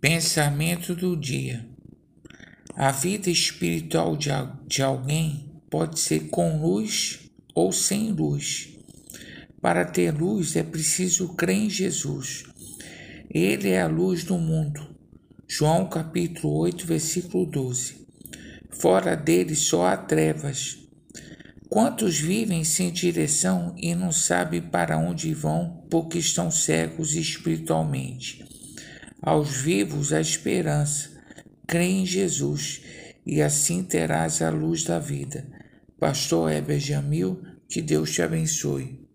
Pensamento do dia. A vida espiritual de, de alguém pode ser com luz ou sem luz. Para ter luz é preciso crer em Jesus. Ele é a luz do mundo. João capítulo 8, versículo 12. Fora dele só há trevas. Quantos vivem sem direção e não sabem para onde vão porque estão cegos espiritualmente? Aos vivos a esperança. Crê em Jesus e assim terás a luz da vida. Pastor Heber Jamil, que Deus te abençoe.